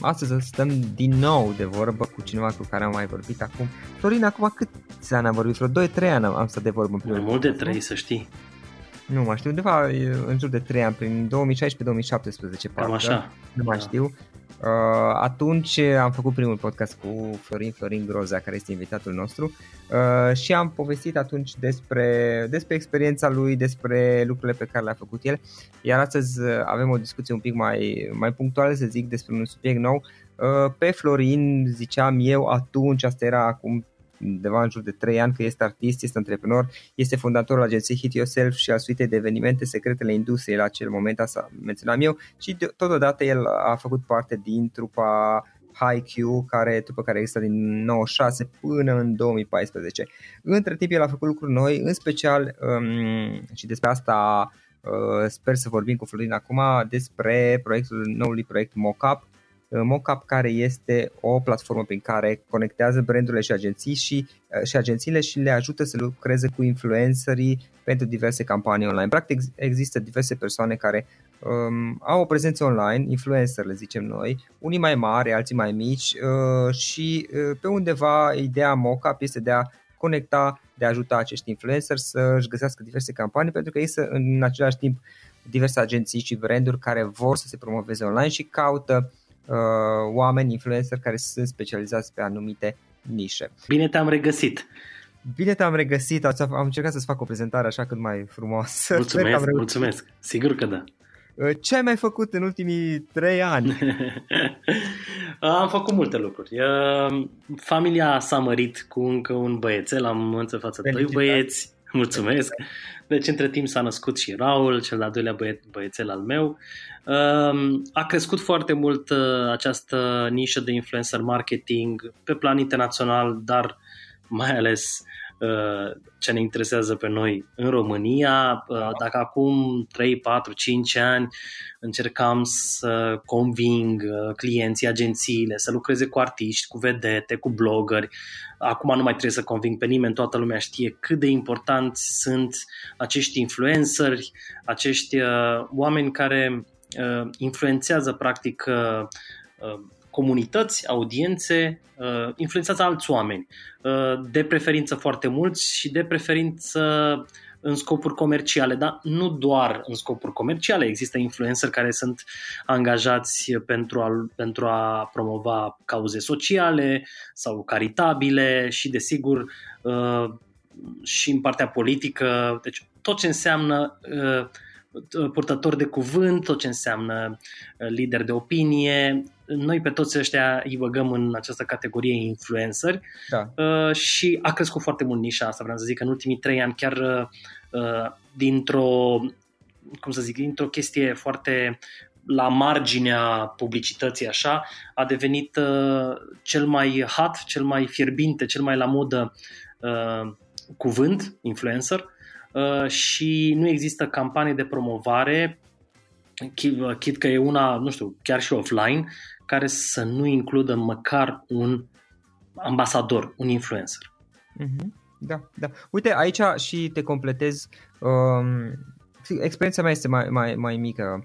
Astăzi stăm din nou de vorbă cu cineva cu care am mai vorbit acum. Florin, acum câți ani am vorbit? Vreo 2-3 ani am stat de vorbă în primul Mai mult de 3, să știi. Nu mai știu, undeva în jur de 3 ani, prin 2016-2017 Cam așa. Nu mai da. știu. Uh, atunci am făcut primul podcast cu Florin Florin Groza, care este invitatul nostru uh, și am povestit atunci despre, despre experiența lui, despre lucrurile pe care le-a făcut el, iar astăzi avem o discuție un pic mai, mai punctuală, să zic, despre un subiect nou. Uh, pe Florin, ziceam eu atunci, asta era acum undeva în jur de 3 ani că este artist, este antreprenor, este fondatorul agenției Hit Yourself și al suitei de evenimente Secretele Industriei la acel moment, asta menționam eu și totodată el a făcut parte din trupa Haikyuu, care, trupă care există din 96 până în 2014. Între timp el a făcut lucruri noi, în special um, și despre asta uh, sper să vorbim cu Florin acum despre proiectul noului proiect Mockup, Uh, Mockup care este o platformă prin care conectează brandurile și agenții și, uh, și agențiile și le ajută să lucreze cu influencerii pentru diverse campanii online. Practic există diverse persoane care um, au o prezență online, influencer le zicem noi, unii mai mari, alții mai mici uh, și uh, pe undeva ideea mockup este de a conecta, de a ajuta acești influenceri să-și găsească diverse campanii pentru că ei să în același timp diverse agenții și branduri care vor să se promoveze online și caută uh, oameni, influenceri care sunt specializați pe anumite nișe. Bine te-am regăsit! Bine te-am regăsit, am încercat să-ți fac o prezentare așa cât mai frumoasă. Mulțumesc, mulțumesc, sigur că da. Uh, ce ai mai făcut în ultimii trei ani? am făcut multe lucruri. Uh, familia s-a mărit cu încă un băiețel, am în față doi băieți. Mulțumesc! Deci între timp s-a născut și Raul, cel de-al doilea băie- băiețel al meu. Um, a crescut foarte mult uh, această nișă de influencer marketing pe plan internațional, dar mai ales Uh, ce ne interesează pe noi în România. Uh, dacă acum 3, 4, 5 ani încercam să conving uh, clienții, agențiile, să lucreze cu artiști, cu vedete, cu blogări, acum nu mai trebuie să conving pe nimeni, toată lumea știe cât de importanți sunt acești influenceri, acești oameni care influențează practic comunități, audiențe, uh, influențează alți oameni, uh, de preferință foarte mulți și de preferință în scopuri comerciale, dar nu doar în scopuri comerciale. Există influenceri care sunt angajați pentru a, pentru a promova cauze sociale sau caritabile și, desigur, uh, și în partea politică. Deci tot ce înseamnă purtător de cuvânt, tot ce înseamnă lider de opinie, noi pe toți ăștia îi băgăm în această categorie influenceri da. uh, și a crescut foarte mult nișa asta, vreau să zic, în ultimii trei ani chiar uh, dintr-o cum să zic, dintr-o chestie foarte la marginea publicității așa, a devenit uh, cel mai hot, cel mai fierbinte, cel mai la modă uh, cuvânt, influencer, uh, și nu există campanii de promovare, chit că e una, nu știu, chiar și offline, care să nu includă măcar un ambasador, un influencer. Mm-hmm. Da, da. Uite, aici și te completez. Um, experiența mea este mai, mai, mai mică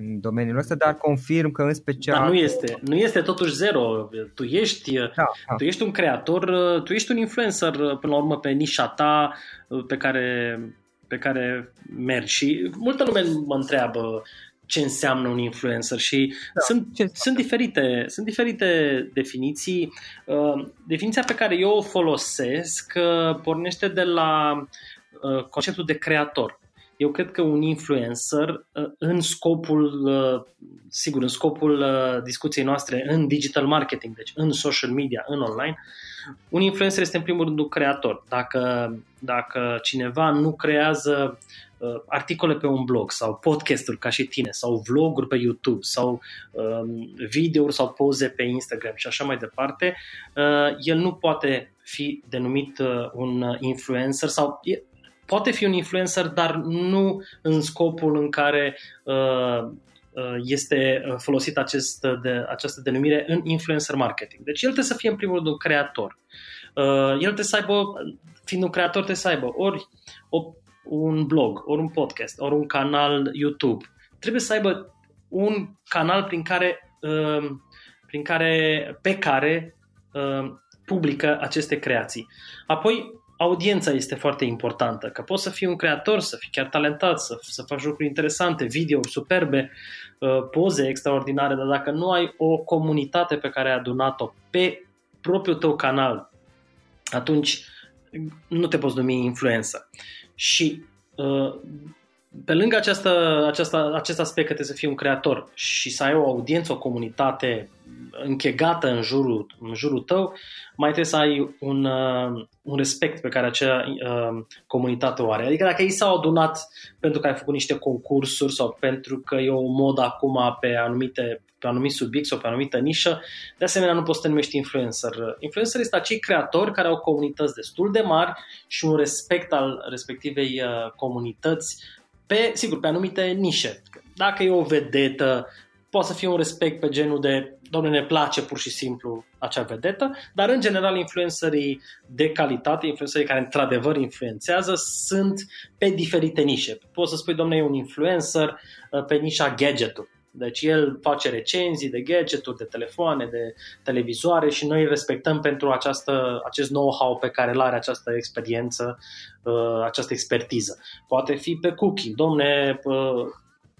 în domeniul ăsta, dar confirm că în special... Dar nu este, nu este totuși zero. Tu ești, da, da. tu ești un creator, tu ești un influencer până la urmă pe nișa ta pe care, pe care mergi și multă lume mă întreabă ce înseamnă un influencer și da, sunt, sunt, diferite, sunt diferite definiții. Uh, definiția pe care eu o folosesc uh, pornește de la uh, conceptul de creator. Eu cred că un influencer în scopul, sigur, în scopul discuției noastre în digital marketing, deci în social media, în online, un influencer este în primul rând un creator. Dacă, dacă cineva nu creează uh, articole pe un blog sau podcasturi ca și tine sau vloguri pe YouTube sau um, videouri sau poze pe Instagram și așa mai departe, uh, el nu poate fi denumit uh, un influencer sau e, poate fi un influencer, dar nu în scopul în care uh, uh este folosit acest, de, această denumire în influencer marketing. Deci el trebuie să fie în primul rând un creator. Uh, el trebuie să aibă, fiind un creator, trebuie să aibă ori o un blog, ori un podcast, ori un canal YouTube. Trebuie să aibă un canal prin care, uh, prin care, pe care uh, publică aceste creații. Apoi, audiența este foarte importantă, că poți să fii un creator, să fii chiar talentat, să, să faci lucruri interesante, videouri superbe, uh, poze extraordinare, dar dacă nu ai o comunitate pe care ai adunat-o pe propriul tău canal, atunci nu te poți numi influencer. Și uh, pe lângă această, această, acest aspect că trebuie să fii un creator și să ai o audiență, o comunitate închegată în jurul, în jurul tău, mai trebuie să ai un, uh, un respect pe care acea uh, comunitate o are. Adică dacă ei s-au adunat pentru că ai făcut niște concursuri sau pentru că e o modă acum pe anumite pe anumit subiect sau pe anumită nișă, de asemenea nu poți să te numești influencer. Influencer este acei creatori care au comunități destul de mari și un respect al respectivei uh, comunități pe, sigur, pe anumite nișe. Dacă e o vedetă, poate să fie un respect pe genul de, domnule, ne place pur și simplu acea vedetă, dar în general influencerii de calitate, influencerii care într-adevăr influențează, sunt pe diferite nișe. Poți să spui, domnule, e un influencer uh, pe nișa gadgeturi. Deci el face recenzii de gadgeturi, de telefoane, de televizoare și noi îl respectăm pentru această, acest know-how pe care îl are, această experiență, uh, această expertiză. Poate fi pe cooking. Domne, uh,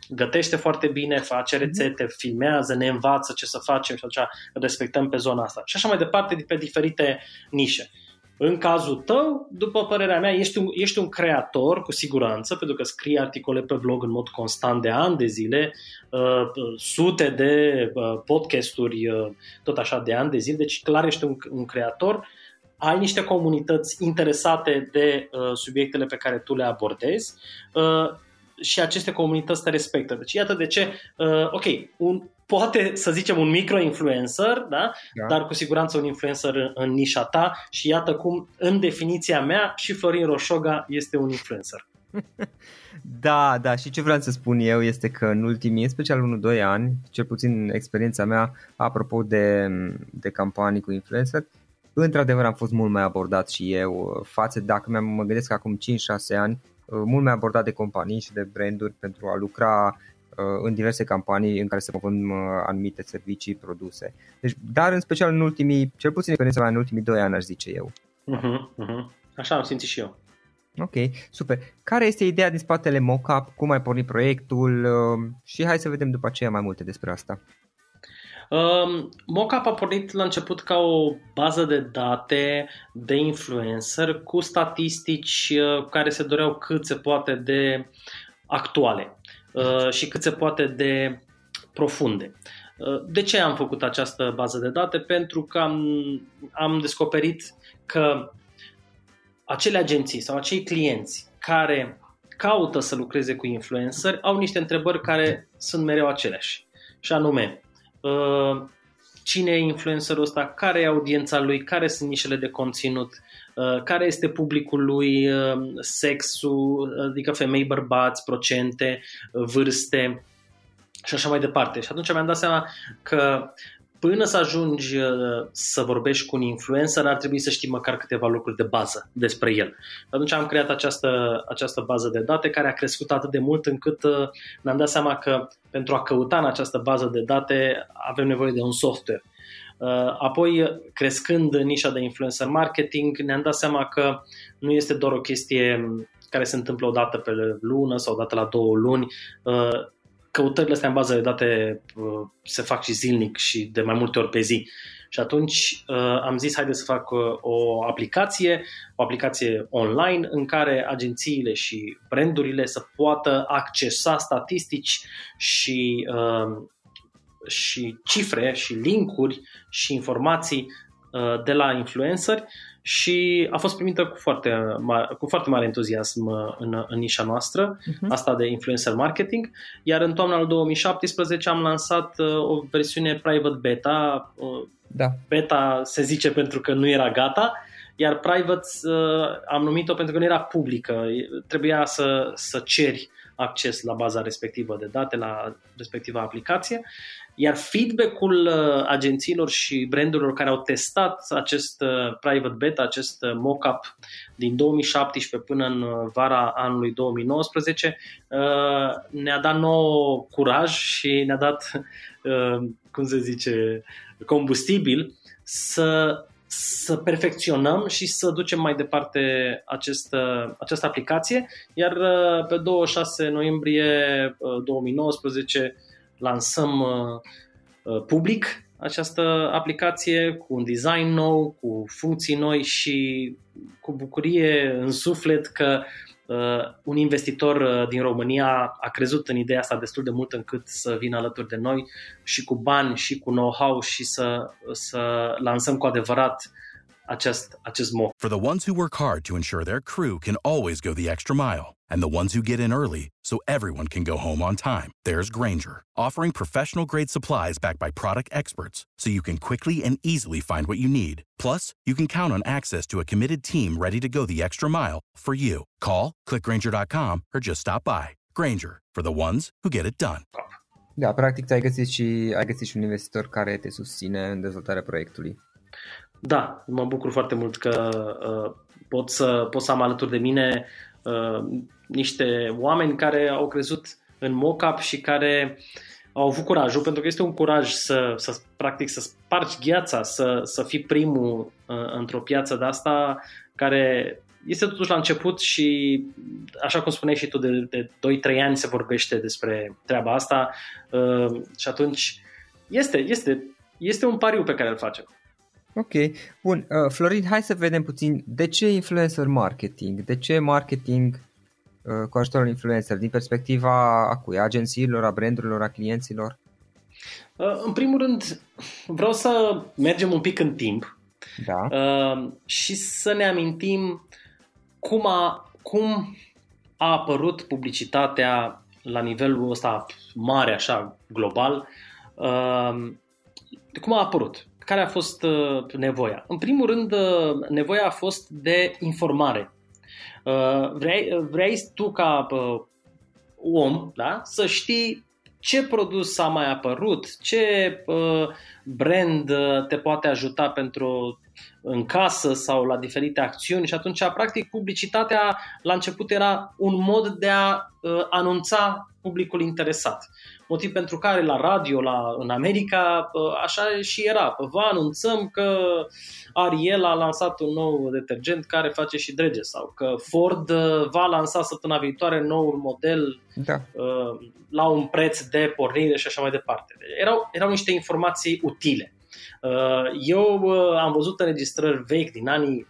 gătește foarte bine, face mhm. rețete, filmează, ne învață ce să facem și atunci respectăm pe zona asta. Și așa mai departe, pe diferite nișe. În cazul tău, după părerea mea, ești un, ești un creator cu siguranță, pentru că scrii articole pe blog în mod constant de ani de zile, uh, sute de uh, podcasturi uh, tot așa de ani de zile, deci clar ești un, un creator, ai niște comunități interesate de uh, subiectele pe care tu le abordezi uh, și aceste comunități te respectă. Deci iată de ce, uh, ok, un, poate să zicem un micro-influencer, da? da? dar cu siguranță un influencer în, în nișa ta și iată cum, în definiția mea, și Florin Roșoga este un influencer. Da, da, și ce vreau să spun eu este că în ultimii, în special 1-2 ani, cel puțin experiența mea, apropo de, de campanii cu influencer, într-adevăr am fost mult mai abordat și eu față, dacă mă gândesc acum 5-6 ani, Uh, mult mai abordat de companii și de branduri pentru a lucra uh, în diverse campanii în care se propun uh, anumite servicii, produse. Deci, dar în special în ultimii, cel puțin experiența mea în ultimii doi ani, aș zice eu. Uh-huh, uh-huh. Așa am simțit și eu. Ok, super. Care este ideea din spatele Mockup? Cum ai pornit proiectul? Și hai să vedem după aceea mai multe despre asta. Um, Mockup a pornit la început ca o bază de date de influencer cu statistici uh, care se doreau cât se poate de actuale uh, și cât se poate de profunde. Uh, de ce am făcut această bază de date? Pentru că am, am descoperit că acele agenții sau acei clienți care caută să lucreze cu influencer au niște întrebări care sunt mereu aceleași. Și anume, Uh, cine e influencerul ăsta, care e audiența lui, care sunt nișele de conținut, uh, care este publicul lui, uh, sexul, adică femei, bărbați, procente, vârste și așa mai departe. Și atunci mi-am dat seama că până să ajungi uh, să vorbești cu un influencer, ar trebui să știi măcar câteva lucruri de bază despre el. Atunci am creat această, această bază de date care a crescut atât de mult încât uh, ne-am dat seama că pentru a căuta în această bază de date avem nevoie de un software. Uh, apoi, crescând nișa de influencer marketing, ne-am dat seama că nu este doar o chestie care se întâmplă o dată pe lună sau o dată la două luni căutările astea în bază de date uh, se fac și zilnic și de mai multe ori pe zi. Și atunci uh, am zis, haide să fac uh, o aplicație, o aplicație online în care agențiile și brandurile să poată accesa statistici și, și cifre și linkuri și informații de la influenceri și a fost primită cu foarte mare, cu foarte mare entuziasm uh, în, în nișa noastră, uh-huh. asta de influencer marketing, iar în toamna al 2017 am lansat uh, o versiune private beta. Uh, da. Beta se zice pentru că nu era gata, iar private am numit-o pentru că nu era publică, trebuia să, să ceri acces la baza respectivă de date, la respectiva aplicație iar feedback-ul uh, agențiilor și brandurilor care au testat acest uh, private beta, acest uh, mock-up din 2017 până în vara anului 2019, ne-a dat nou curaj și ne-a dat, cum se zice, combustibil să să perfecționăm și să ducem mai departe acest, această aplicație, iar pe 26 noiembrie 2019 lansăm uh, uh, public această aplicație cu un design nou, cu funcții noi și cu bucurie în suflet că uh, un investitor uh, din România a crezut în ideea asta destul de mult încât să vină alături de noi și cu bani și cu know-how și să, să lansăm cu adevărat acest, acest mock. For the ones who work hard to ensure their crew can always go the extra mile and the ones who get in early so everyone can go home on time, there's Granger, offering professional grade supplies backed by product experts so you can quickly and easily find what you need. Plus, you can count on access to a committed team ready to go the extra mile for you. Call, clickgranger.com or just stop by. Granger, for the ones who get it done. Da, practic ai găsit și, ai găsit și un investitor care te susține în dezvoltarea proiectului. Da, mă bucur foarte mult că uh, pot, să, pot să am alături de mine uh, niște oameni care au crezut în mock-up și care au avut curajul, pentru că este un curaj să, să practic să spargi gheața, să, să fii primul uh, într-o piață de asta care este totuși la început și, așa cum spuneai și tu, de, de 2-3 ani se vorbește despre treaba asta uh, și atunci este, este, este un pariu pe care îl facem. Ok, bun. Uh, Florin, hai să vedem puțin de ce influencer marketing, de ce marketing uh, cu ajutorul influencer din perspectiva a cui, a agențiilor, a brandurilor, a clienților? Uh, în primul rând, vreau să mergem un pic în timp da. uh, și să ne amintim cum a, cum a apărut publicitatea la nivelul ăsta mare, așa, global, uh, cum a apărut care a fost uh, nevoia? În primul rând, uh, nevoia a fost de informare. Uh, vrei, vrei tu ca om da, să știi ce produs a mai apărut, ce brand te poate ajuta pentru în casă sau la diferite acțiuni și atunci, practic, publicitatea la început era un mod de a anunța publicul interesat. Motiv pentru care la radio la, în America așa și era. Vă anunțăm că Ariel a lansat un nou detergent care face și drege sau că Ford uh, va lansa săptămâna viitoare noul model da. Uh, la un preț de pornire și așa mai departe. Erau, erau niște informații utile. Uh, eu am văzut înregistrări vechi din anii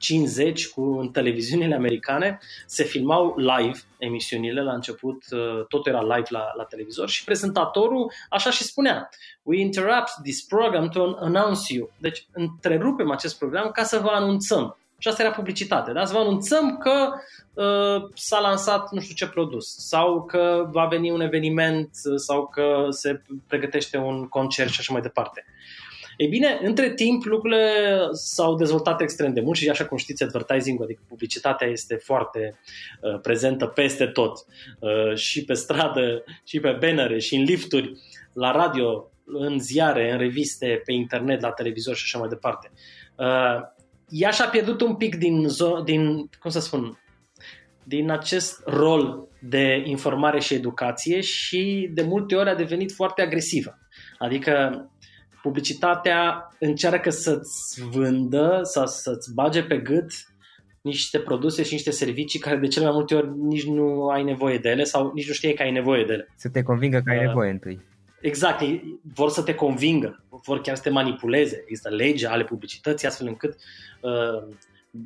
50 cu în televiziunile americane se filmau live emisiunile la început, uh, tot era live la, la televizor și prezentatorul așa și spunea We interrupt this program to announce you. Deci întrerupem acest program ca să vă anunțăm. Și asta era publicitate, da? Să vă anunțăm că uh, s-a lansat nu știu ce produs sau că va veni un eveniment sau că se pregătește un concert și așa mai departe. Ei bine, între timp lucrurile s-au dezvoltat extrem de mult și așa cum știți, advertising adică publicitatea este foarte uh, prezentă peste tot. Uh, și pe stradă, și pe bannere, și în lifturi, la radio, în ziare, în reviste, pe internet, la televizor și așa mai departe. Uh, ea și-a pierdut un pic din, zo- din cum să spun, din acest rol de informare și educație și de multe ori a devenit foarte agresivă. Adică publicitatea încearcă să-ți vândă sau să-ți bage pe gât niște produse și niște servicii care de cele mai multe ori nici nu ai nevoie de ele sau nici nu știi că ai nevoie de ele. Să te convingă că ai uh, nevoie întâi. Exact, vor să te convingă, vor chiar să te manipuleze. Există lege ale publicității astfel încât uh,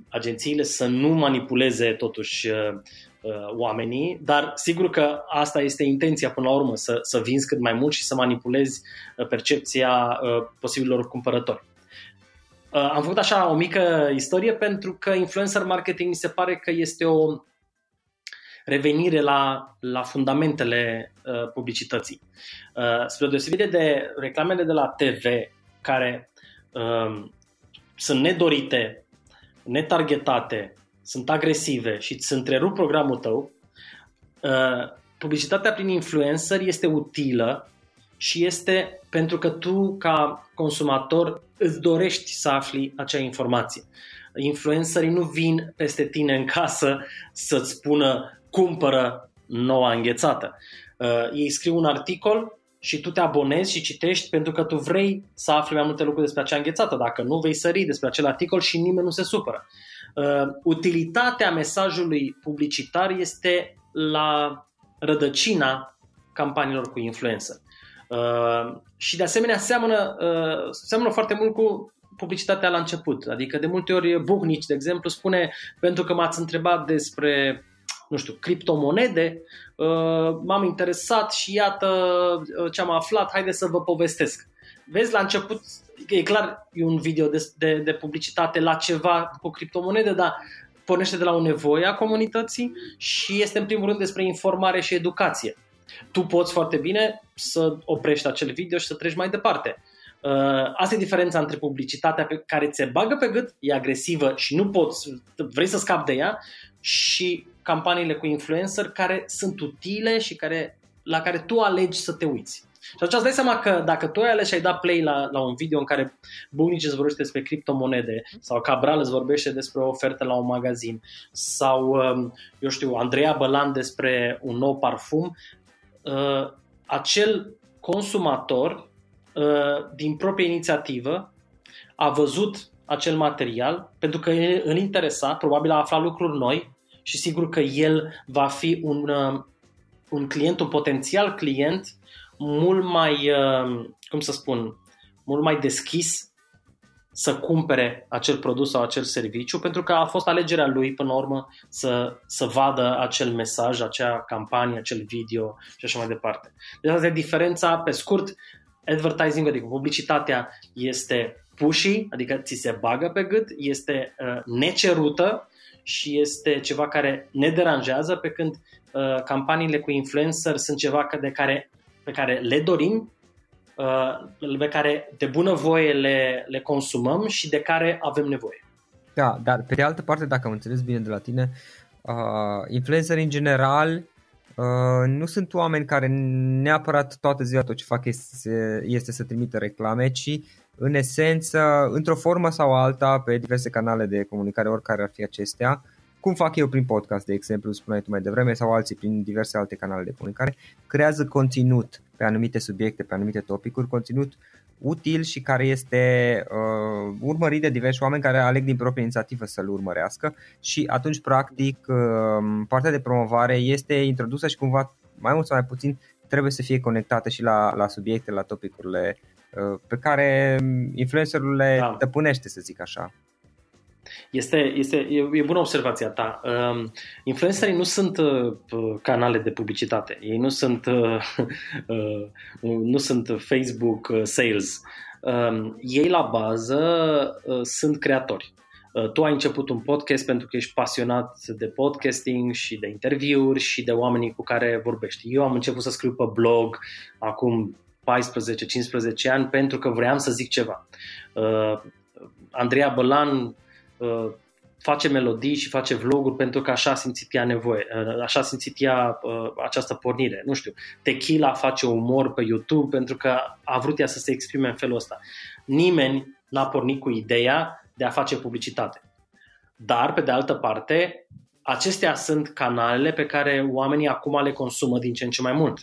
agențiile să nu manipuleze totuși uh, Uh, oamenii, dar sigur că asta este intenția până la urmă, să, să vinzi cât mai mult și să manipulezi uh, percepția uh, posibilor cumpărători. Am făcut așa o mică istorie pentru că influencer marketing mi se pare că este o revenire la, la fundamentele uh, publicității. Uh, spre deosebire de reclamele de la TV, care uh, sunt nedorite, netargetate, sunt agresive și îți întrerup programul tău, uh, publicitatea prin influencer este utilă și este pentru că tu, ca consumator, îți dorești să afli acea informație. Influencerii nu vin peste tine în casă să-ți spună cumpără noua înghețată. Uh, ei scriu un articol și tu te abonezi și citești pentru că tu vrei să afli mai multe lucruri despre acea înghețată. Dacă nu, vei sări despre acel articol și nimeni nu se supără. Uh, utilitatea mesajului publicitar este la rădăcina campaniilor cu influență. Uh, și de asemenea seamănă, uh, seamănă foarte mult cu publicitatea la început. Adică de multe ori Bucnici, de exemplu, spune pentru că m-ați întrebat despre nu știu, criptomonede, uh, m-am interesat și iată uh, ce am aflat, haideți să vă povestesc. Vezi, la început e clar, e un video de, de, de publicitate la ceva cu criptomonede, dar pornește de la o nevoie a comunității și este în primul rând despre informare și educație. Tu poți foarte bine să oprești acel video și să treci mai departe. Uh, asta e diferența între publicitatea pe care ți-e bagă pe gât, e agresivă și nu poți, vrei să scapi de ea și campaniile cu influencer care sunt utile și care, la care tu alegi să te uiți. Și atunci îți dai seama că dacă tu ai ales și ai dat play la, la un video în care Bunici îți vorbește despre criptomonede sau Cabral îți vorbește despre o ofertă la un magazin sau, um, eu știu, Andreea Bălan despre un nou parfum, uh, acel consumator uh, din proprie inițiativă a văzut acel material pentru că îl interesa, probabil a aflat lucruri noi și sigur că el va fi un, uh, un client, un potențial client mult mai, uh, cum să spun, mult mai deschis să cumpere acel produs sau acel serviciu, pentru că a fost alegerea lui până la urmă să, să vadă acel mesaj, acea campanie, acel video și așa mai departe. Deci asta e diferența, pe scurt, advertising, adică publicitatea este pushy, adică ți se bagă pe gât, este uh, necerută și este ceva care ne deranjează, pe când uh, campaniile cu influencer sunt ceva de care, pe care le dorim, uh, pe care de bună voie le, le consumăm și de care avem nevoie. Da, dar pe de altă parte, dacă am înțeles bine de la tine, uh, influencer în general Uh, nu sunt oameni care neapărat toată ziua tot ce fac este, este să trimită reclame, ci în esență, într-o formă sau alta, pe diverse canale de comunicare, oricare ar fi acestea, cum fac eu prin podcast, de exemplu, spuneai tu mai devreme, sau alții prin diverse alte canale de comunicare, creează conținut pe anumite subiecte, pe anumite topicuri, conținut util și care este uh, urmărit de diversi oameni care aleg din proprie inițiativă să-l urmărească și atunci, practic, uh, partea de promovare este introdusă și cumva, mai mult sau mai puțin, trebuie să fie conectată și la, la subiecte, la topicurile uh, pe care influencerul le da. tăpânește, să zic așa. Este, este, e, e bună observația ta. Uh, influencerii nu sunt uh, canale de publicitate. Ei nu sunt, uh, uh, nu sunt Facebook uh, sales. Uh, ei la bază uh, sunt creatori. Uh, tu ai început un podcast pentru că ești pasionat de podcasting și de interviuri și de oamenii cu care vorbești. Eu am început să scriu pe blog acum 14-15 ani pentru că vreau să zic ceva. Uh, Andreea Bălan Uh, face melodii și face vloguri pentru că așa a simțit ea nevoie, uh, așa a simțit ea uh, această pornire. Nu știu, Tequila face umor pe YouTube pentru că a vrut ea să se exprime în felul ăsta. Nimeni n-a pornit cu ideea de a face publicitate. Dar, pe de altă parte, acestea sunt canalele pe care oamenii acum le consumă din ce în ce mai mult.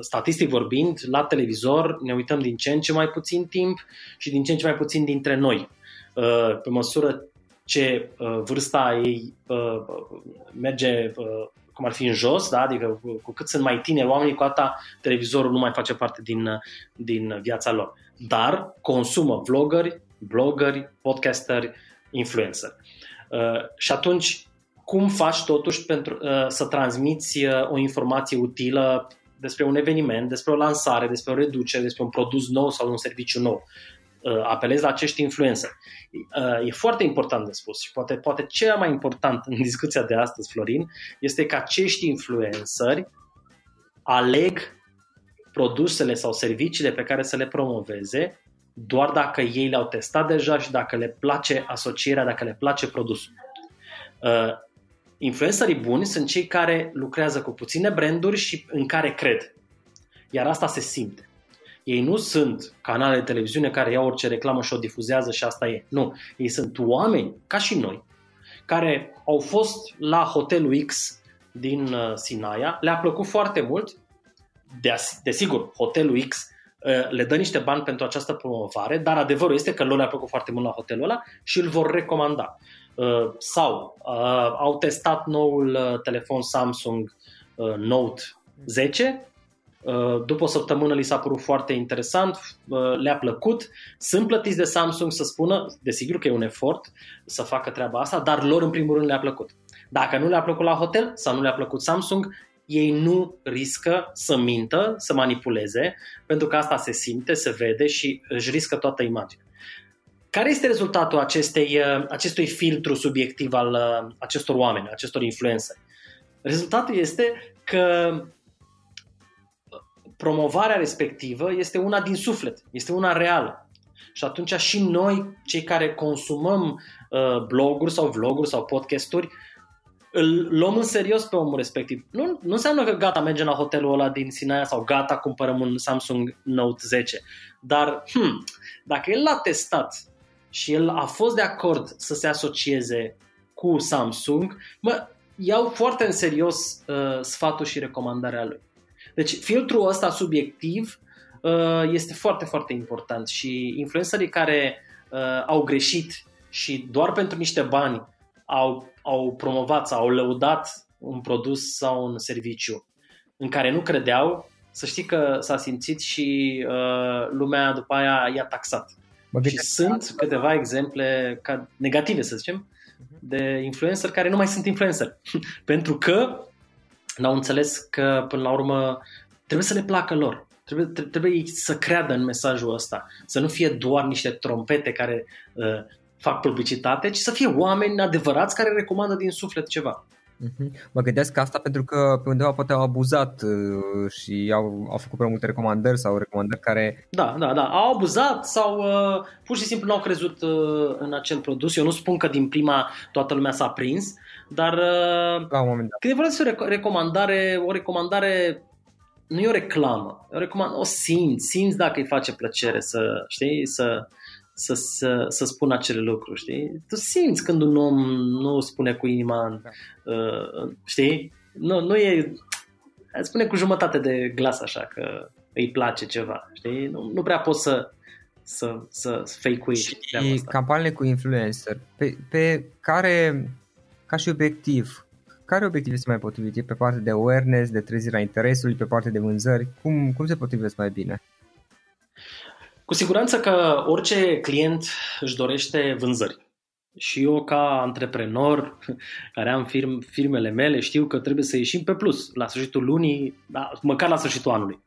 Statistic vorbind, la televizor ne uităm din ce în ce mai puțin timp și din ce în ce mai puțin dintre noi. Uh, pe măsură ce uh, vârsta ei uh, merge cum ar fi în jos, da? adică cu cât sunt mai tineri oamenii, cu atâta televizorul nu mai face parte din, din viața lor. Dar consumă vloggeri, bloggeri, podcasteri, influencer. Uh, și atunci, cum faci totuși pentru uh, să transmiți uh, o informație utilă despre un eveniment, despre o lansare, despre o reducere, despre un produs nou sau un serviciu nou? Uh, apelezi la acești influencer. Uh, e foarte important de spus și poate, poate cea mai important în discuția de astăzi, Florin, este că acești influenceri aleg produsele sau serviciile pe care să le promoveze doar dacă ei le-au testat deja și dacă le place asocierea, dacă le place produsul. Uh, influencerii buni sunt cei care lucrează cu puține branduri și în care cred. Iar asta se simte. Ei nu sunt canale de televiziune care iau orice reclamă și o difuzează și asta e. Nu. Ei sunt oameni, ca și noi, care au fost la hotelul X din uh, Sinaia, le-a plăcut foarte mult, desigur, hotelul X uh, le dă niște bani pentru această promovare, dar adevărul este că lor le-a plăcut foarte mult la hotelul ăla și îl vor recomanda. Uh, sau au testat noul telefon Samsung Note 10 Uh, după o săptămână li s-a părut foarte interesant, uh, le-a plăcut, sunt plătiți de Samsung să spună, desigur că e un efort să facă treaba asta, dar lor în primul rând le-a plăcut. Dacă nu le-a plăcut la hotel sau nu le-a plăcut Samsung, ei nu riscă să mintă, să manipuleze, pentru că asta se simte, se vede și își riscă toată imaginea. Care este rezultatul acestei, uh, acestui filtru subiectiv al acestor oameni, acestor influențări? Rezultatul este că promovarea respectivă este una din suflet, este una reală. Și atunci și noi, cei care consumăm uh, bloguri sau vloguri sau podcasturi, îl luăm în serios pe omul respectiv. Nu, nu înseamnă că gata, mergem la hotelul ăla din Sinaia sau gata, cumpărăm un Samsung Note 10. Dar, hmm, dacă el l-a testat și el a fost de acord să se asocieze cu Samsung, mă, iau foarte în serios uh, sfatul și recomandarea lui. Deci filtrul ăsta subiectiv uh, este foarte, foarte important și influencerii care uh, au greșit și doar pentru niște bani au, au promovat sau au lăudat un produs sau un serviciu în care nu credeau, să știi că s-a simțit și uh, lumea după aia i-a taxat. Mă și sunt câteva exemple ca negative, să zicem, de influencer care nu mai sunt influencer. Pentru că n-au înțeles că, până la urmă, trebuie să le placă lor. Trebuie, trebuie să creadă în mesajul ăsta. Să nu fie doar niște trompete care uh, fac publicitate, ci să fie oameni adevărați care recomandă din suflet ceva. Mhm. Mă gândesc asta pentru că pe undeva poate au abuzat uh, și au, au făcut prea multe recomandări sau recomandări care... Da, da, da. Au abuzat sau uh, pur și simplu n-au crezut uh, în acel produs. Eu nu spun că din prima toată lumea s-a prins, dar uh, La un moment dat. când e vorba despre o recomandare, o recomandare nu e o reclamă, o, recomand, o simți, simți dacă îi face plăcere să, știi, să, să, să, să spună acele lucruri, știi? Tu simți când un om nu spune cu inima, da. uh, știi? Nu, nu e... Spune cu jumătate de glas așa că îi place ceva, știi? Nu, nu prea poți să, să, să fake-uiți Și campaniile cu influencer, pe, pe care, ca și obiectiv, care obiectiv este mai potrivit? Pe partea de awareness, de trezirea interesului, pe partea de vânzări? Cum, cum se potrivesc mai bine? Cu siguranță că orice client își dorește vânzări. Și eu ca antreprenor care am firm, firmele mele știu că trebuie să ieșim pe plus la sfârșitul lunii, da, măcar la sfârșitul anului.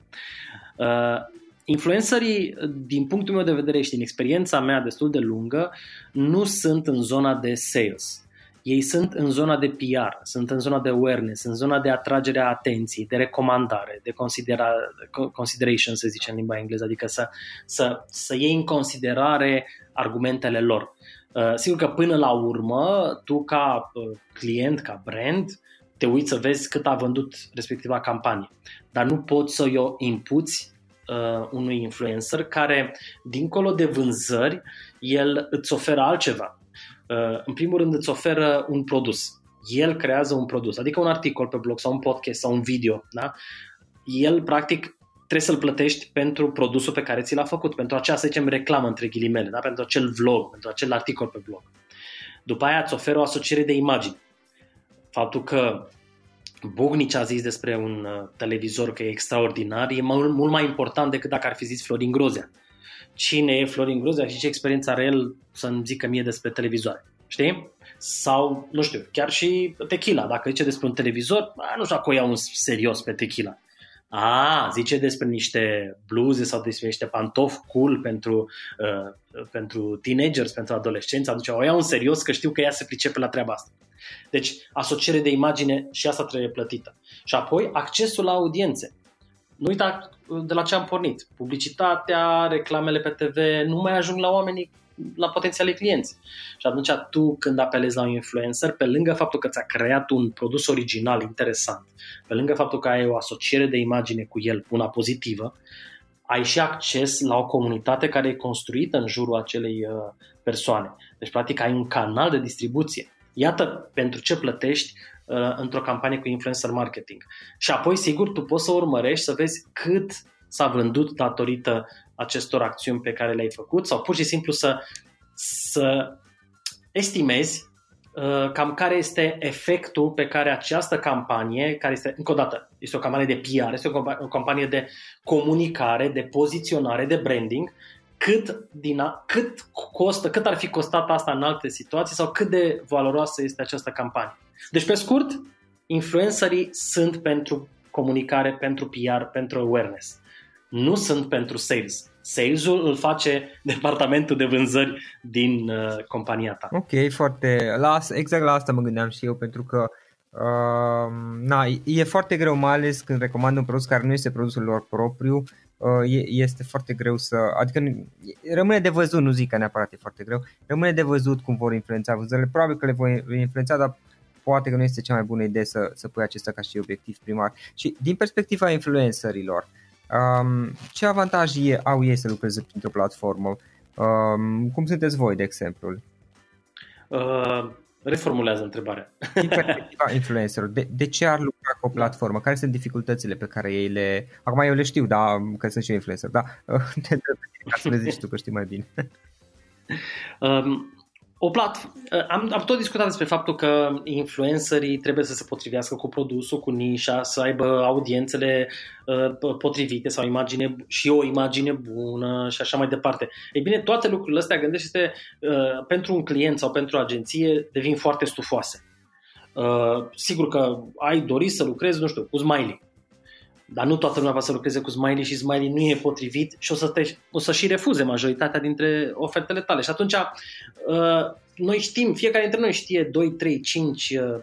Uh, influencerii, din punctul meu de vedere și din experiența mea destul de lungă, nu sunt în zona de sales. Ei sunt în zona de PR, sunt în zona de awareness, în zona de atragere a atenției, de recomandare, de considera, consideration, se zice în limba engleză, adică să, să, să iei în considerare argumentele lor. Uh, sigur că până la urmă, tu ca uh, client, ca brand, te uiți să vezi cât a vândut respectiva campanie. Dar nu poți să o impuți uh, unui influencer care, dincolo de vânzări, el îți oferă altceva Uh, în primul rând îți oferă un produs. El creează un produs, adică un articol pe blog sau un podcast sau un video. Da? El, practic, trebuie să-l plătești pentru produsul pe care ți l-a făcut, pentru acea, să zicem, reclamă între ghilimele, da? pentru acel vlog, pentru acel articol pe blog. După aia îți oferă o asociere de imagini. Faptul că Bugnici a zis despre un uh, televizor că e extraordinar, e mult mai important decât dacă ar fi zis Florin Grozea cine e Florin Gruzea și ce experiență are el să-mi zică mie despre televizoare. Știi? Sau, nu știu, chiar și tequila. Dacă zice despre un televizor, nu știu dacă o iau un serios pe tequila. A, zice despre niște bluze sau despre niște pantofi cool pentru, uh, pentru teenagers, pentru adolescenți, atunci o iau un serios că știu că ea se pricepe la treaba asta. Deci, asociere de imagine și asta trebuie plătită. Și apoi, accesul la audiențe. Nu uita de la ce am pornit. Publicitatea, reclamele pe TV nu mai ajung la oamenii, la potențiale clienți. Și atunci tu când apelezi la un influencer, pe lângă faptul că ți-a creat un produs original interesant, pe lângă faptul că ai o asociere de imagine cu el, una pozitivă, ai și acces la o comunitate care e construită în jurul acelei uh, persoane. Deci, practic, ai un canal de distribuție. Iată pentru ce plătești uh, într-o campanie cu influencer marketing. Și apoi, sigur, tu poți să urmărești să vezi cât s-a vândut datorită acestor acțiuni pe care le-ai făcut sau pur și simplu să, să estimezi uh, cam care este efectul pe care această campanie, care este, încă o dată, este o campanie de PR, este o, o campanie de comunicare, de poziționare, de branding, cât, din a, cât costă, cât ar fi costat asta în alte situații sau cât de valoroasă este această campanie. Deci, pe scurt, influencerii sunt pentru comunicare, pentru PR, pentru awareness. Nu sunt pentru sales. Sales-ul îl face departamentul de vânzări din uh, compania ta. Ok, foarte. La, exact la asta mă gândeam și eu, pentru că Uh, na, e foarte greu, mai ales când recomand un produs care nu este produsul lor propriu, uh, este foarte greu să, adică rămâne de văzut, nu zic că neapărat e foarte greu, rămâne de văzut cum vor influența vânzările, probabil că le vor influența, dar poate că nu este cea mai bună idee să, să pui acesta ca și obiectiv primar. Și din perspectiva influencerilor, um, ce avantaje au ei să lucreze printr-o platformă? Um, cum sunteți voi, de exemplu? Uh, reformulează întrebarea. Din perspectiva influencerul, de, de ce ar lucra cu o platformă? Care sunt dificultățile pe care ei le... Acum eu le știu, da, că sunt și eu influencer, da? Te să le zici tu, că știi mai bine. Um, o plat- am, am tot discutat despre faptul că influencerii trebuie să se potrivească cu produsul, cu nișa, să aibă audiențele uh, potrivite sau imagine și o imagine bună și așa mai departe. Ei bine, toate lucrurile astea, gândește uh, pentru un client sau pentru o agenție, devin foarte stufoase. Uh, sigur că ai dorit să lucrezi, nu știu, cu Smiley. Dar nu toată lumea va să lucreze cu Smiley și Smiley nu e potrivit și o să, te, o să și refuze majoritatea dintre ofertele tale. Și atunci uh, noi știm, fiecare dintre noi știe 2, 3, 5, uh,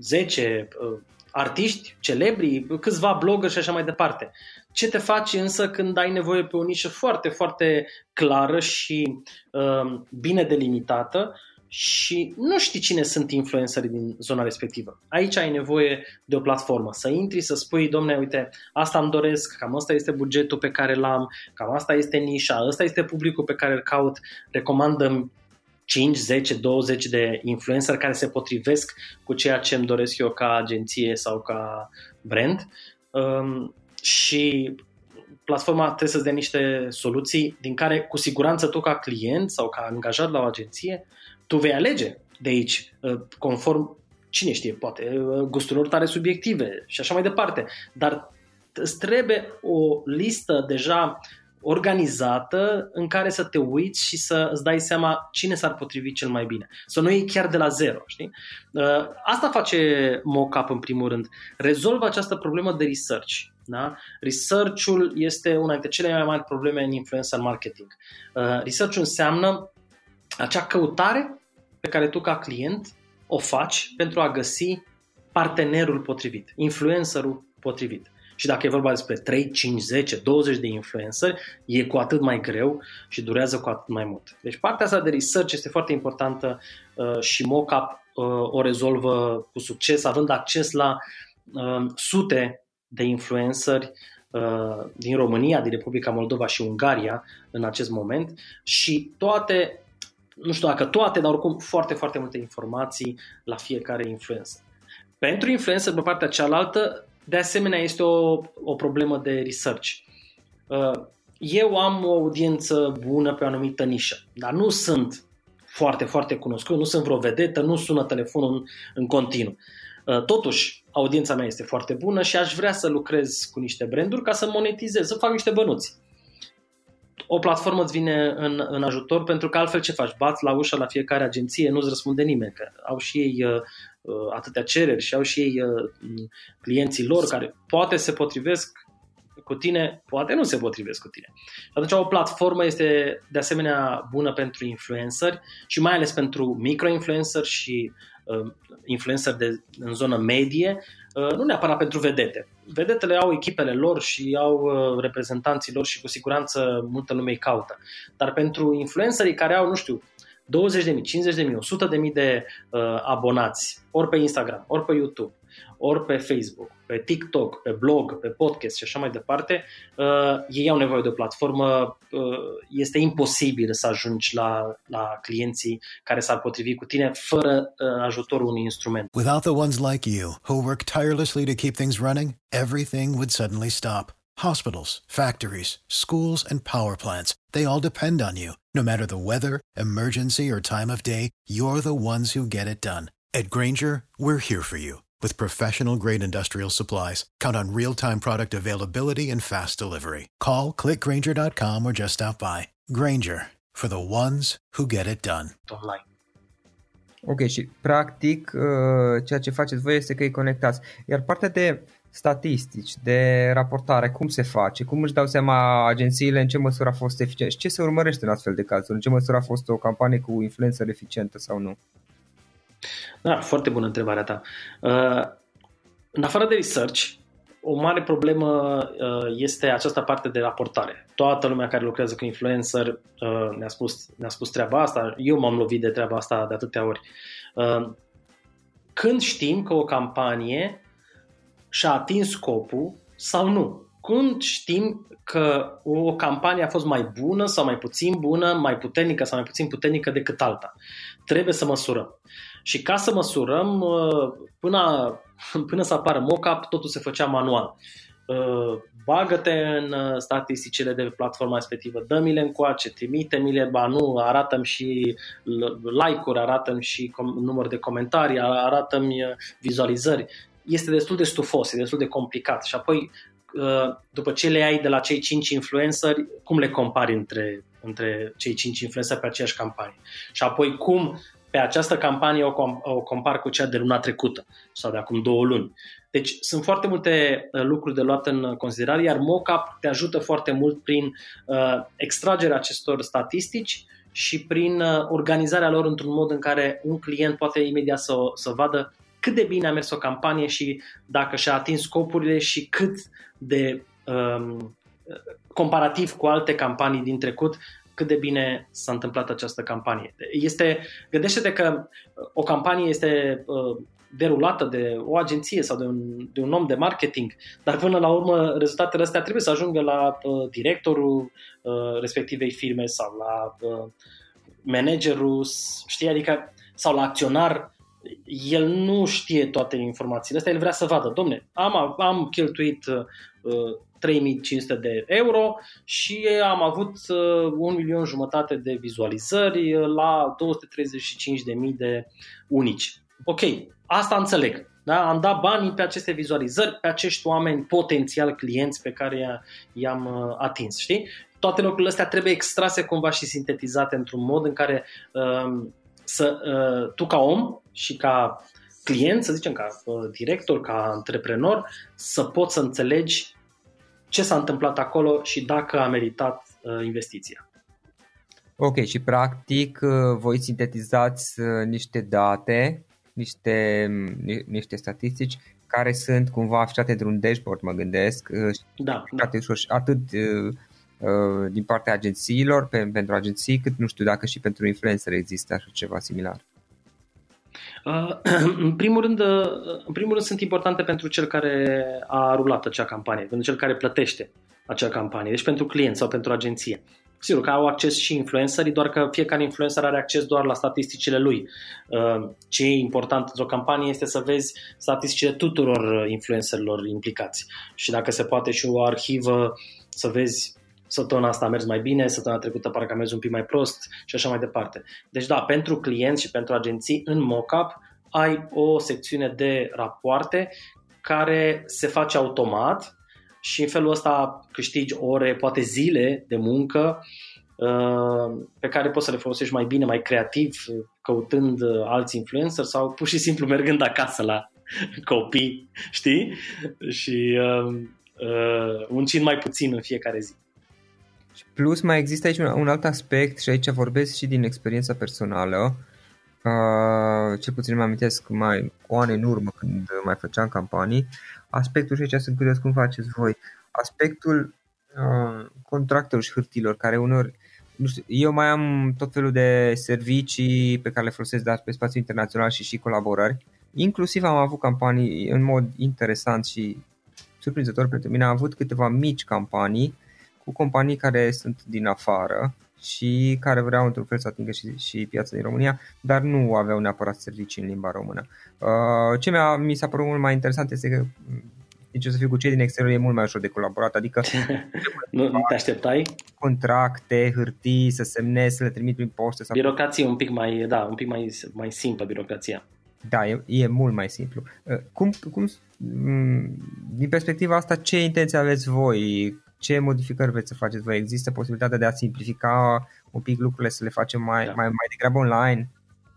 10 uh, artiști, celebri, câțiva blogger și așa mai departe. Ce te faci însă când ai nevoie pe o nișă foarte, foarte clară și uh, bine delimitată și nu știi cine sunt influencerii din zona respectivă. Aici ai nevoie de o platformă, să intri, să spui, domne, uite, asta îmi doresc, cam asta este bugetul pe care l-am, cam asta este nișa, ăsta este publicul pe care îl caut, recomandăm 5, 10, 20 de influencer care se potrivesc cu ceea ce îmi doresc eu ca agenție sau ca brand. Um, și platforma trebuie să-ți dea niște soluții din care cu siguranță tu ca client sau ca angajat la o agenție tu vei alege de aici, uh, conform, cine știe, poate, uh, gusturilor tale subiective și așa mai departe. Dar îți trebuie o listă deja organizată în care să te uiți și să îți dai seama cine s-ar potrivi cel mai bine. Să nu iei chiar de la zero, știi? Uh, asta face mockup în primul rând. Rezolvă această problemă de research. Da? Research-ul este una dintre cele mai mari probleme în influencer marketing. Research-ul înseamnă acea căutare pe care tu ca client o faci pentru a găsi partenerul potrivit, influencerul potrivit. Și dacă e vorba despre 3, 5, 10, 20 de influenceri, e cu atât mai greu și durează cu atât mai mult. Deci partea asta de research este foarte importantă uh, și mockup uh, o rezolvă cu succes, având acces la uh, sute de influenceri uh, din România, din Republica Moldova și Ungaria în acest moment și toate nu știu dacă toate, dar oricum foarte, foarte multe informații la fiecare influencer. Pentru influencer, pe partea cealaltă, de asemenea, este o, o problemă de research. Uh, eu am o audiență bună pe o anumită nișă, dar nu sunt foarte, foarte cunoscut, nu sunt vreo vedetă, nu sună telefonul în, în continuu. Uh, totuși, audiența mea este foarte bună și aș vrea să lucrez cu niște branduri ca să monetizez, să fac niște bănuți o platformă îți vine în, în ajutor pentru că altfel ce faci? Bați la ușa la fiecare agenție, nu-ți răspunde nimeni, că au și ei uh, uh, atâtea cereri și au și ei uh, clienții lor care poate se potrivesc cu tine, poate nu se potrivesc cu tine. Și atunci o platformă este de asemenea bună pentru influenceri și mai ales pentru micro-influenceri și uh, influencer de, în zonă medie, uh, nu neapărat pentru vedete. Vedetele au echipele lor și au uh, reprezentanții lor și cu siguranță multă lume îi caută. Dar pentru influencerii care au, nu știu, 20.000, 50.000, 100.000 de uh, abonați, ori pe Instagram, ori pe YouTube, ori pe Facebook, pe TikTok, pe blog, pe podcast și așa mai departe, uh, ei au nevoie de o platformă, uh, este imposibil să ajungi la, la clienții care s-ar potrivi cu tine fără uh, ajutorul unui instrument. Without the ones like you, who work tirelessly to keep things running, everything would suddenly stop. Hospitals, factories, schools, and power plants, they all depend on you. No matter the weather, emergency, or time of day, you're the ones who get it done. At Granger, we're here for you with professional grade industrial supplies. Count on real time product availability and fast delivery. Call clickgranger.com or just stop by. Granger for the ones who get it done. Online. Ok, și practic uh, ceea ce faceți voi este că îi conectați. Iar partea de statistici, de raportare, cum se face, cum își dau seama agențiile în ce măsură a fost eficient și ce se urmărește în astfel de cazuri, în ce măsură a fost o campanie cu influență eficientă sau nu? Da, foarte bună întrebarea ta. Uh, în afară de research, o mare problemă uh, este această parte de raportare. Toată lumea care lucrează cu influencer uh, ne-a spus, ne-a spus treaba asta. Eu m-am lovit de treaba asta de atâtea ori. când știm că o campanie și-a atins scopul sau nu. Când știm că o campanie a fost mai bună sau mai puțin bună, mai puternică sau mai puțin puternică decât alta. Trebuie să măsurăm. Și ca să măsurăm, uh, până, până să apară mock-up, totul se făcea manual. Uh, bagă-te în uh, statisticile de platforma respectivă, dă-mi-le încoace, trimite-mi-le, ba nu, arată-mi și like-uri, arată-mi și număr de comentarii, arată-mi vizualizări. Este destul de stufos, e destul de complicat și apoi după ce le ai de la cei 5 influenceri, cum le compari între, între cei 5 influenceri pe aceeași campanie? Și apoi cum pe această campanie o, com- o compar cu cea de luna trecută sau de acum două luni. Deci sunt foarte multe uh, lucruri de luat în considerare, iar mockup te ajută foarte mult prin uh, extragerea acestor statistici și prin uh, organizarea lor într-un mod în care un client poate imediat să, să vadă cât de bine a mers o campanie și dacă și-a atins scopurile și cât de um, comparativ cu alte campanii din trecut, cât de bine s-a întâmplat această campanie. Este, gândește-te că uh, o campanie este uh, derulată de o agenție sau de un, de un om de marketing, dar până la urmă rezultatele astea trebuie să ajungă la uh, directorul uh, respectivei firme sau la uh, managerul, știi, adică sau la acționar el nu știe toate informațiile astea, el vrea să vadă, domne, am, am cheltuit uh, 3500 de euro și am avut uh, un milion jumătate de vizualizări uh, la 235.000 de unici. Ok, asta înțeleg. Da? Am dat banii pe aceste vizualizări, pe acești oameni potențial clienți pe care i-am uh, atins. Știi? Toate lucrurile astea trebuie extrase cumva și sintetizate într-un mod în care uh, să, uh, tu ca om și ca client, să zicem, ca uh, director, ca antreprenor, să poți să înțelegi ce s-a întâmplat acolo și dacă a meritat uh, investiția. Ok, și practic uh, voi sintetizați uh, niște date, niște, niște statistici care sunt cumva afișate într-un dashboard, mă gândesc, da, da. atât din partea agențiilor, pentru agenții, cât nu știu dacă și pentru influencer există așa ceva similar. Uh, în primul, rând, uh, în primul rând sunt importante pentru cel care a rulat acea campanie, pentru cel care plătește acea campanie, deci pentru client sau pentru agenție. Sigur că au acces și influencerii, doar că fiecare influencer are acces doar la statisticile lui. Uh, ce e important într-o campanie este să vezi statisticile tuturor influencerilor implicați și dacă se poate și o arhivă să vezi săptămâna asta a mers mai bine, săptămâna trecută parcă a mers un pic mai prost și așa mai departe. Deci da, pentru clienți și pentru agenții în mockup ai o secțiune de rapoarte care se face automat și în felul ăsta câștigi ore, poate zile de muncă uh, pe care poți să le folosești mai bine, mai creativ, căutând alți influencer sau pur și simplu mergând acasă la copii, știi? Și uh, uh, muncind mai puțin în fiecare zi. Plus mai există aici un, un alt aspect și aici vorbesc și din experiența personală. Uh, cel puțin mă amintesc mai cu ani în urmă când mai făceam campanii. Aspectul și aici sunt curios cum faceți voi. Aspectul uh, contractelor și hârtilor care unor nu știu, eu mai am tot felul de servicii pe care le folosesc dar pe spațiu internațional și și colaborări. Inclusiv am avut campanii în mod interesant și surprinzător pentru mine. Am avut câteva mici campanii cu companii care sunt din afară și care vreau într-un fel să atingă și, și piața din România, dar nu aveau neapărat servicii în limba română. Uh, ce mi-a, mi s-a părut mult mai interesant este că deci o să fiu cu cei din exterior e mult mai ușor de colaborat, adică nu, nu te așteptai? Contracte, hârtii, să semnezi, să le trimit prin poștă. Sau... Birocrație un pic mai, da, un pic mai, mai simplă birocrația. Da, e, e mult mai simplu. Uh, cum, cum, mm, din perspectiva asta, ce intenții aveți voi? Ce modificări veți să faceți voi? Există posibilitatea de a simplifica un pic lucrurile, să le facem mai, da. mai, mai degrabă online?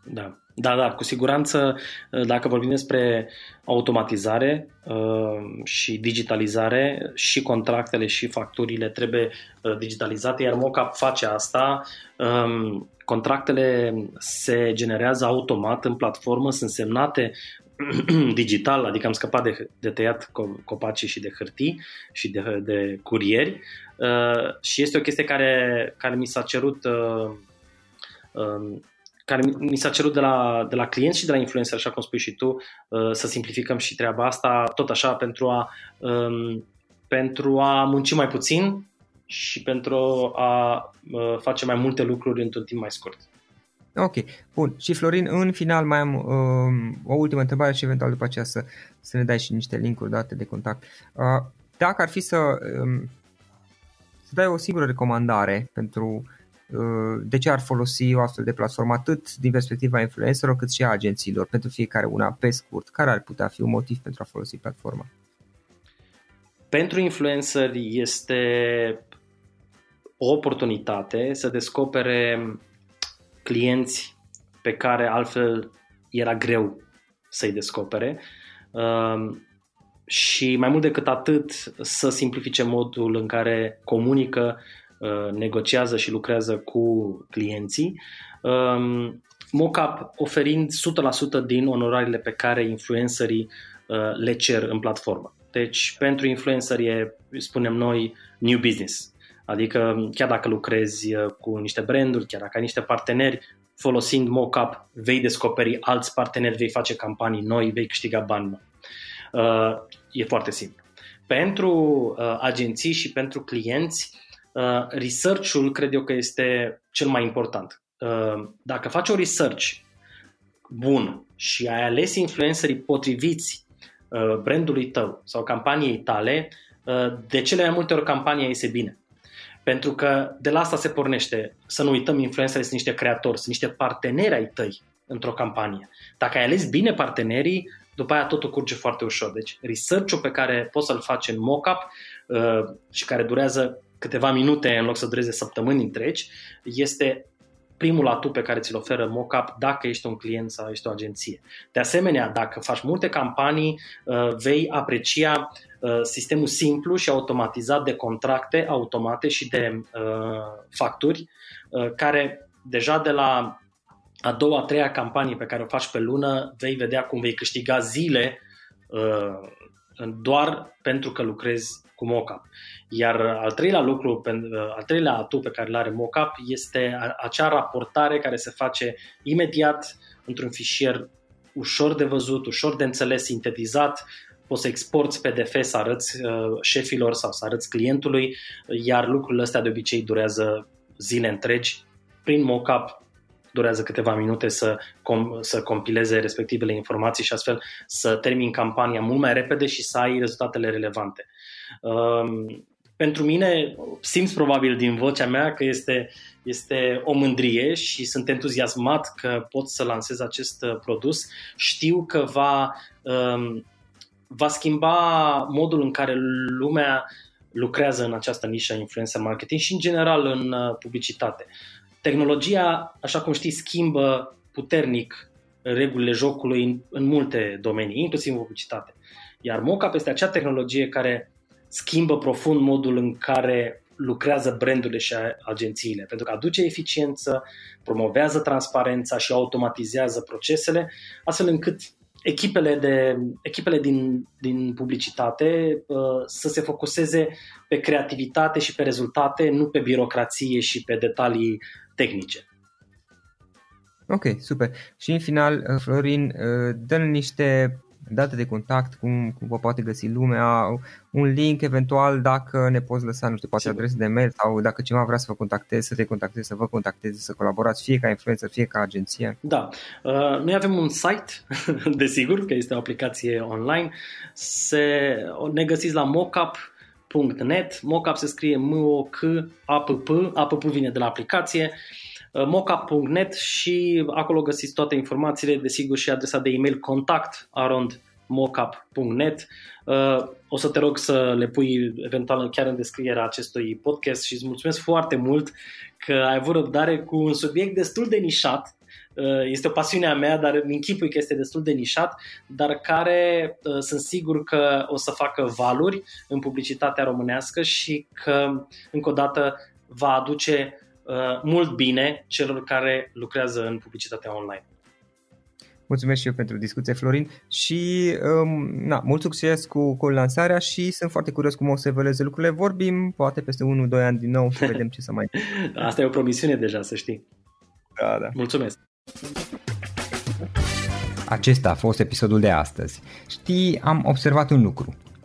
Da. Da, da, cu siguranță, dacă vorbim despre automatizare uh, și digitalizare, și contractele și facturile trebuie uh, digitalizate, iar Mocap face asta. Um, contractele se generează automat în platformă, sunt semnate digital, adică am scăpat de, de tăiat copacii și de hârtii și de, de curieri uh, și este o chestie care, care mi s-a cerut uh, uh, care mi s-a cerut de la, de la clienți și de la influencer, așa cum spui și tu, uh, să simplificăm și treaba asta, tot așa pentru a, um, pentru a munci mai puțin și pentru a uh, face mai multe lucruri într-un timp mai scurt. Ok, bun. Și Florin, în final mai am um, o ultimă întrebare și eventual după aceea să, să ne dai și niște linkuri date de contact. Uh, dacă ar fi să, um, să dai o singură recomandare pentru uh, de ce ar folosi o astfel de platformă atât din perspectiva influencerilor cât și a agențiilor pentru fiecare una pe scurt, care ar putea fi un motiv pentru a folosi platforma? Pentru influenceri este o oportunitate să descopere clienți pe care altfel era greu să-i descopere um, și mai mult decât atât să simplifice modul în care comunică, uh, negociază și lucrează cu clienții. Um, Mockup oferind 100% din onorariile pe care influencerii uh, le cer în platformă. Deci pentru influenceri e, spunem noi, new business. Adică chiar dacă lucrezi uh, cu niște branduri, chiar dacă ai niște parteneri, folosind mockup vei descoperi alți parteneri, vei face campanii noi, vei câștiga bani noi. Uh, e foarte simplu. Pentru uh, agenții și pentru clienți, research-ul cred eu că este cel mai important. Dacă faci o research bun și ai ales influencerii potriviți brandului tău sau campaniei tale, de cele mai multe ori campania iese bine. Pentru că de la asta se pornește. Să nu uităm, influencerii sunt niște creatori, sunt niște parteneri ai tăi într-o campanie. Dacă ai ales bine partenerii, după aia totul curge foarte ușor. Deci research-ul pe care poți să-l faci în mock-up uh, și care durează câteva minute în loc să dureze săptămâni întregi, este primul atu pe care ți-l oferă mockup dacă ești un client sau ești o agenție. De asemenea, dacă faci multe campanii, uh, vei aprecia uh, sistemul simplu și automatizat de contracte automate și de uh, facturi, care deja de la a doua, a treia campanie pe care o faci pe lună, vei vedea cum vei câștiga zile doar pentru că lucrezi cu mockup. Iar al treilea lucru, al treilea atu pe care îl are mockup este acea raportare care se face imediat într-un fișier ușor de văzut, ușor de înțeles, sintetizat, poți să exporți PDF, să arăți uh, șefilor sau să arăți clientului, iar lucrurile astea de obicei durează zile întregi. Prin mockup durează câteva minute să, com- să compileze respectivele informații și astfel să termin campania mult mai repede și să ai rezultatele relevante. Um, pentru mine, simți probabil din vocea mea că este, este o mândrie și sunt entuziasmat că pot să lansez acest uh, produs. Știu că va, um, va schimba modul în care lumea lucrează în această nișă influencer marketing și în general în uh, publicitate. Tehnologia, așa cum știți, schimbă puternic regulile jocului în, în multe domenii, inclusiv în publicitate. Iar mockup este acea tehnologie care schimbă profund modul în care lucrează brandurile și agențiile, pentru că aduce eficiență, promovează transparența și automatizează procesele, astfel încât echipele, de, echipele din, din publicitate uh, să se focuseze pe creativitate și pe rezultate, nu pe birocrație și pe detalii tehnice. Ok, super. Și în final, uh, Florin, uh, dă niște date de contact, cum, cum vă poate găsi lumea, un link eventual dacă ne poți lăsa, nu știu, poate adresă de mail sau dacă cineva vrea să vă contacteze, să te contacteze, să vă contacteze, să colaborați fie ca influencer, fie ca agenție. Da. Uh, noi avem un site, desigur, că este o aplicație online. Se, ne găsiți la mockup.net. Mockup se scrie M-O-C-A-P-P. A-P-P vine de la aplicație. Uh, mockup.net și acolo găsiți toate informațiile, desigur și adresa de e-mail contact around mockup.net. Uh, o să te rog să le pui eventual chiar în descrierea acestui podcast și îți mulțumesc foarte mult că ai avut răbdare cu un subiect destul de nișat. Uh, este o pasiune a mea, dar îmi închipui că este destul de nișat, dar care sunt sigur că o să facă valuri în publicitatea românească și că, încă o dată, va aduce Uh, mult bine celor care lucrează în publicitatea online. Mulțumesc și eu pentru discuție, Florin, și um, na, mult succes cu, cu lansarea și sunt foarte curios cum o să evolueze lucrurile. Vorbim poate peste 1-2 ani din nou să vedem ce să mai... Asta e o promisiune deja, să știi. Da, da. Mulțumesc! Acesta a fost episodul de astăzi. Știi, am observat un lucru.